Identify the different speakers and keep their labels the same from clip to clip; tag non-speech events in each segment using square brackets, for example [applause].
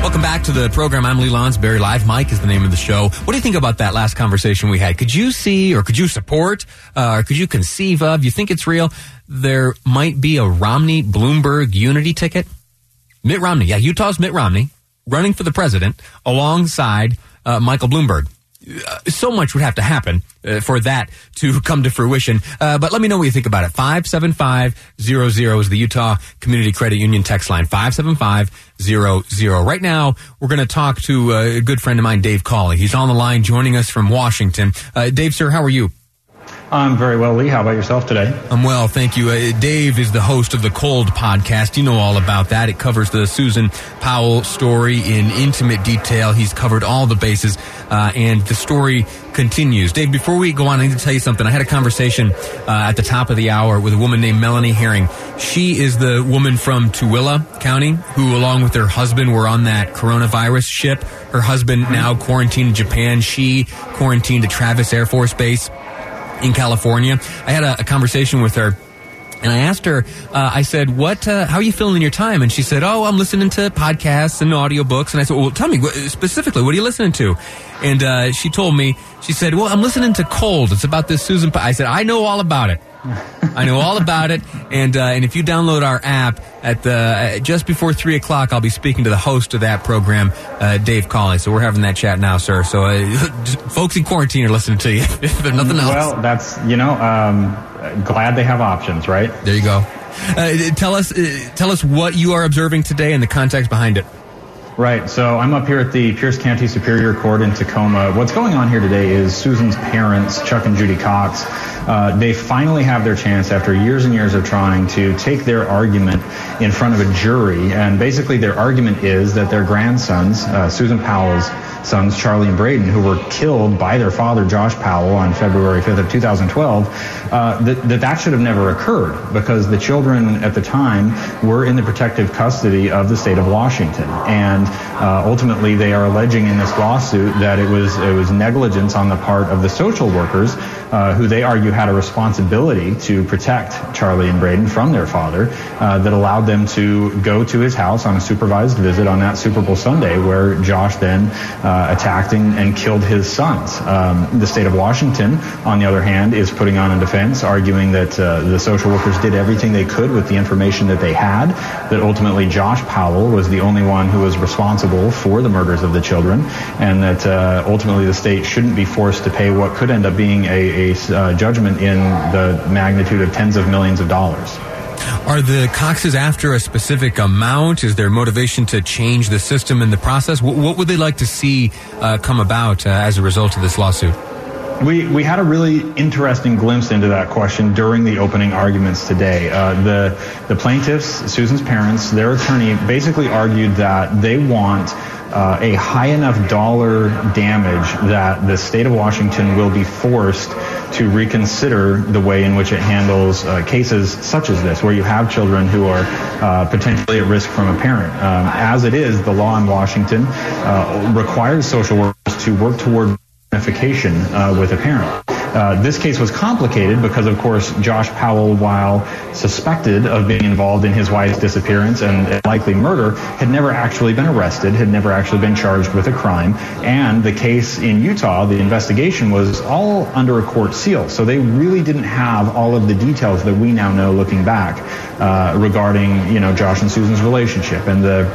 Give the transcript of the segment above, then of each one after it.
Speaker 1: Welcome back to the program. I'm Lee Lonsberry. Live Mic is the name of the show. What do you think about that last conversation we had? Could you see or could you support uh, or could you conceive of, you think it's real, there might be a Romney Bloomberg unity ticket? Mitt Romney, yeah, Utah's Mitt Romney running for the president alongside uh, Michael Bloomberg. Uh, so much would have to happen uh, for that to [laughs] come to fruition. Uh, but let me know what you think about it. 57500 is the Utah Community Credit Union text line. 57500. Right now, we're going to talk to uh, a good friend of mine, Dave Cawley. He's on the line joining us from Washington. Uh, Dave, sir, how are you?
Speaker 2: I'm very well, Lee. How about yourself today?
Speaker 1: I'm well, thank you. Uh, Dave is the host of the Cold podcast. You know all about that. It covers the Susan Powell story in intimate detail. He's covered all the bases, uh, and the story continues. Dave, before we go on, I need to tell you something. I had a conversation uh, at the top of the hour with a woman named Melanie Herring. She is the woman from Tooele County who, along with her husband, were on that coronavirus ship. Her husband now quarantined in Japan. She quarantined at Travis Air Force Base in California. I had a, a conversation with her. And I asked her, uh, I said, what, uh, how are you feeling in your time? And she said, oh, I'm listening to podcasts and audiobooks. And I said, well, tell me specifically, what are you listening to? And, uh, she told me, she said, well, I'm listening to Cold. It's about this Susan. I said, I know all about it. I know all about it. And, uh, and if you download our app at the, uh, just before three o'clock, I'll be speaking to the host of that program, uh, Dave Cawley. So we're having that chat now, sir. So, [laughs] folks in quarantine are listening to you, [laughs] if nothing else.
Speaker 2: Well, that's, you know, um, glad they have options, right?
Speaker 1: There you go. Uh, tell us, uh, tell us what you are observing today and the context behind it.
Speaker 2: Right. So I'm up here at the Pierce County Superior Court in Tacoma. What's going on here today is Susan's parents, Chuck and Judy Cox, uh, they finally have their chance after years and years of trying to take their argument in front of a jury. And basically, their argument is that their grandsons, uh, Susan Powell's sons, Charlie and Braden, who were killed by their father, Josh Powell, on February 5th of 2012, uh, that, that that should have never occurred because the children at the time were in the protective custody of the state of Washington. And uh, ultimately, they are alleging in this lawsuit that it was it was negligence on the part of the social workers uh, who they argue had a responsibility to protect Charlie and Braden from their father, uh, that allowed them to go to his house on a supervised visit on that Super Bowl Sunday, where Josh then uh, attacked and, and, killed his sons. Um, the state of Washington, on the other hand, is putting on a defense, arguing that uh, the social workers did everything they could with the information that they had, that ultimately Josh Powell was the only one who was responsible for the murders of the children, and that uh, ultimately the state shouldn't be forced to pay what could end up being a, a uh, judgment in the magnitude of tens of millions of dollars.
Speaker 1: Are the Coxes after a specific amount? Is there motivation to change the system in the process? What, would they like to see uh, come about uh, as a result of this lawsuit?
Speaker 2: We, we had a really interesting glimpse into that question during the opening arguments today. Uh, the, the plaintiffs, Susan's parents, their attorney basically argued that they want uh, a high enough dollar damage that the state of Washington will be forced to reconsider the way in which it handles uh, cases such as this, where you have children who are uh, potentially at risk from a parent. Um, as it is, the law in Washington uh, requires social workers to work toward unification uh, with a parent. Uh, this case was complicated because, of course, Josh Powell, while suspected of being involved in his wife's disappearance and likely murder, had never actually been arrested, had never actually been charged with a crime. And the case in Utah, the investigation was all under a court seal. So they really didn't have all of the details that we now know looking back uh, regarding, you know, Josh and Susan's relationship. And the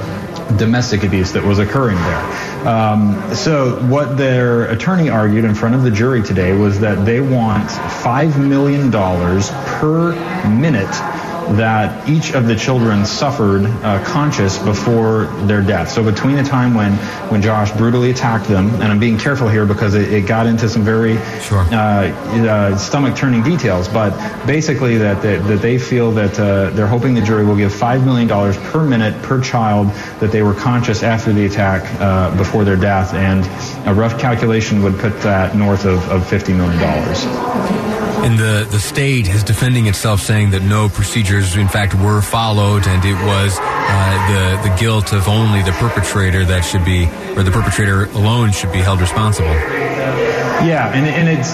Speaker 2: domestic abuse that was occurring there. Um, so what their attorney argued in front of the jury today was that they want $5 million per minute that each of the children suffered uh, conscious before their death. So between the time when, when Josh brutally attacked them, and I'm being careful here because it, it got into some very
Speaker 1: sure. uh,
Speaker 2: uh, stomach-turning details, but basically that, that, that they feel that uh, they're hoping the jury will give $5 million per minute per child that they were conscious after the attack uh, before their death, and a rough calculation would put that north of, of $50 million.
Speaker 1: And the, the state is defending itself, saying that no procedures, in fact, were followed, and it was uh, the the guilt of only the perpetrator that should be, or the perpetrator alone should be held responsible.
Speaker 2: Yeah, and and it's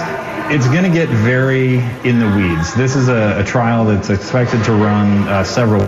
Speaker 2: it's going to get very in the weeds. This is a, a trial that's expected to run uh, several.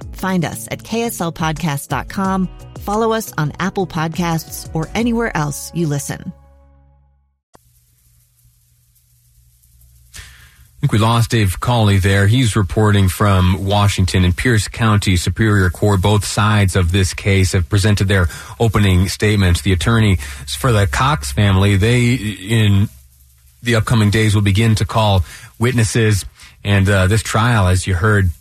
Speaker 3: Find us at kslpodcast.com. Follow us on Apple Podcasts or anywhere else you listen.
Speaker 1: I think we lost Dave Cawley there. He's reporting from Washington and Pierce County Superior Court. Both sides of this case have presented their opening statements. The attorney for the Cox family, they in the upcoming days will begin to call witnesses. And uh, this trial, as you heard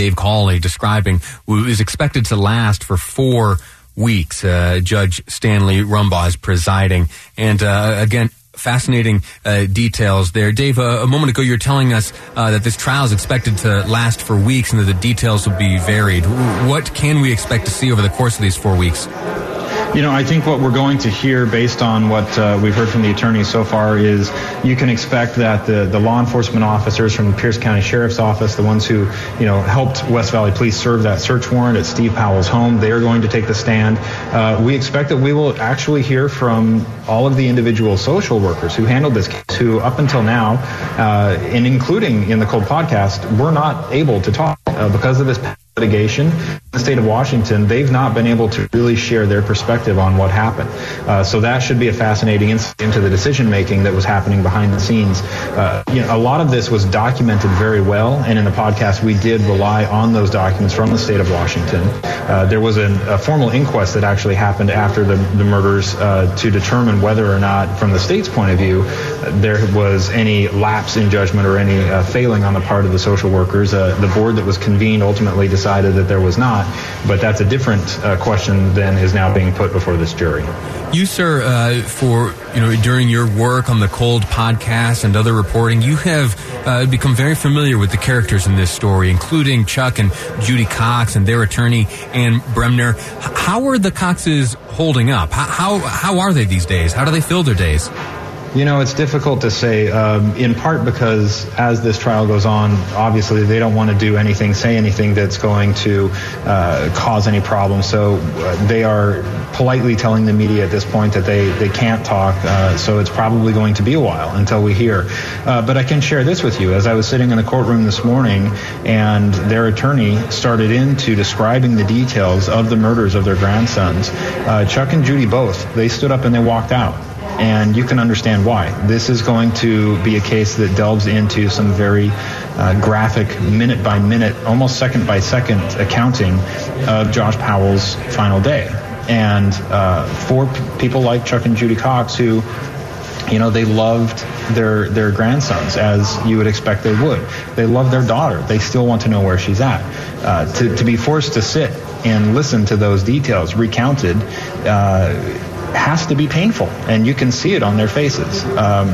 Speaker 1: Dave Cawley describing, is expected to last for four weeks. Uh, Judge Stanley Rumbaugh is presiding. And uh, again, fascinating uh, details there. Dave, uh, a moment ago you were telling us uh, that this trial is expected to last for weeks and that the details will be varied. What can we expect to see over the course of these four weeks?
Speaker 2: You know, I think what we're going to hear based on what uh, we've heard from the attorneys so far is you can expect that the, the law enforcement officers from the Pierce County Sheriff's Office, the ones who, you know, helped West Valley Police serve that search warrant at Steve Powell's home, they are going to take the stand. Uh, we expect that we will actually hear from all of the individual social workers who handled this case, who up until now, uh, and including in the Cold podcast, were not able to talk uh, because of this litigation the state of Washington, they've not been able to really share their perspective on what happened. Uh, so that should be a fascinating insight into the decision making that was happening behind the scenes. Uh, you know, a lot of this was documented very well, and in the podcast we did rely on those documents from the state of Washington. Uh, there was an, a formal inquest that actually happened after the, the murders uh, to determine whether or not, from the state's point of view, there was any lapse in judgment or any uh, failing on the part of the social workers. Uh, the board that was convened ultimately decided that there was not, but that's a different uh, question than is now being put before this jury.
Speaker 1: You, sir, uh, for you know during your work on the Cold podcast and other reporting, you have uh, become very familiar with the characters in this story, including Chuck and Judy Cox and their attorney Anne Bremner. How are the Coxes holding up? How how are they these days? How do they fill their days?
Speaker 2: You know, it's difficult to say, um, in part because as this trial goes on, obviously they don't want to do anything, say anything that's going to uh, cause any problems. So uh, they are politely telling the media at this point that they, they can't talk. Uh, so it's probably going to be a while until we hear. Uh, but I can share this with you. As I was sitting in the courtroom this morning and their attorney started into describing the details of the murders of their grandsons, uh, Chuck and Judy both, they stood up and they walked out and you can understand why. This is going to be a case that delves into some very uh, graphic, minute by minute, almost second by second accounting of Josh Powell's final day. And uh, for p- people like Chuck and Judy Cox, who you know they loved their their grandsons as you would expect they would they love their daughter they still want to know where she's at uh, to, to be forced to sit and listen to those details recounted uh, has to be painful, and you can see it on their faces. Um,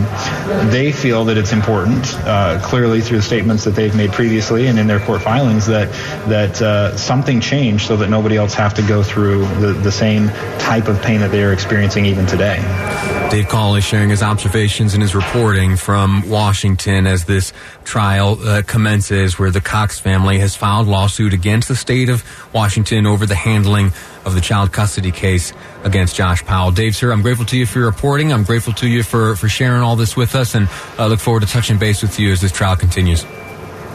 Speaker 2: they feel that it's important, uh, clearly through the statements that they've made previously and in their court filings, that that uh, something changed so that nobody else have to go through the, the same type of pain that they are experiencing even today.
Speaker 1: Dave Cawley sharing his observations and his reporting from Washington as this trial uh, commences, where the Cox family has filed lawsuit against the state of Washington over the handling of the child custody case against Josh Powell. Dave, sir, I'm grateful to you for your reporting. I'm grateful to you for, for sharing all this with us, and I uh, look forward to touching base with you as this trial continues.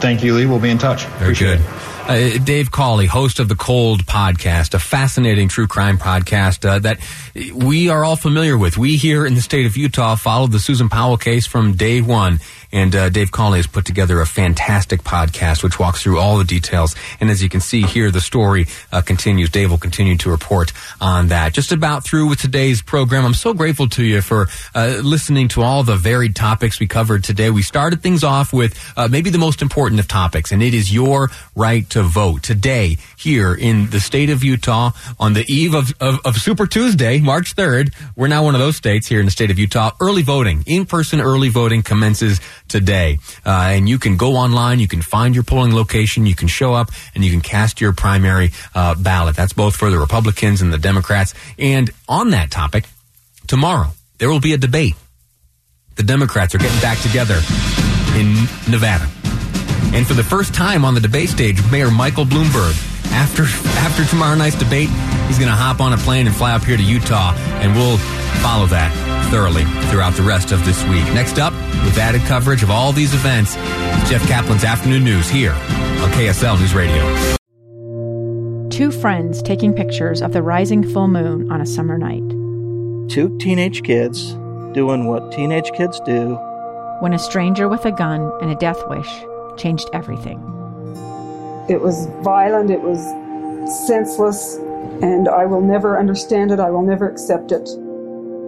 Speaker 2: Thank you, Lee. We'll be in touch.
Speaker 1: Very Appreciate good. It. Uh, Dave Cawley, host of the Cold podcast, a fascinating true crime podcast uh, that we are all familiar with. We here in the state of Utah followed the Susan Powell case from day one. And uh, Dave Cawley has put together a fantastic podcast which walks through all the details. And as you can see here, the story uh, continues. Dave will continue to report on that. Just about through with today's program. I'm so grateful to you for uh, listening to all the varied topics we covered today. We started things off with uh, maybe the most important of topics, and it is your right to vote. Today, here in the state of Utah, on the eve of, of, of Super Tuesday, March 3rd, we're now one of those states here in the state of Utah. Early voting, in-person early voting commences today. Uh, and you can go online, you can find your polling location, you can show up, and you can cast your primary uh, ballot. That's both for the Republicans and the Democrats. And on that topic, tomorrow there will be a debate. The Democrats are getting back together in Nevada. And for the first time on the debate stage, Mayor Michael Bloomberg, after after tomorrow night's debate, he's going to hop on a plane and fly up here to Utah, and we'll follow that thoroughly throughout the rest of this week. Next up, with added coverage of all these events, Jeff Caplan's Afternoon News here on KSL News Radio.
Speaker 4: Two friends taking pictures of the rising full moon on a summer night.
Speaker 5: Two teenage kids doing what teenage kids do.
Speaker 4: When a stranger with a gun and a death wish changed everything.
Speaker 6: It was violent, it was senseless, and I will never understand it, I will never accept it.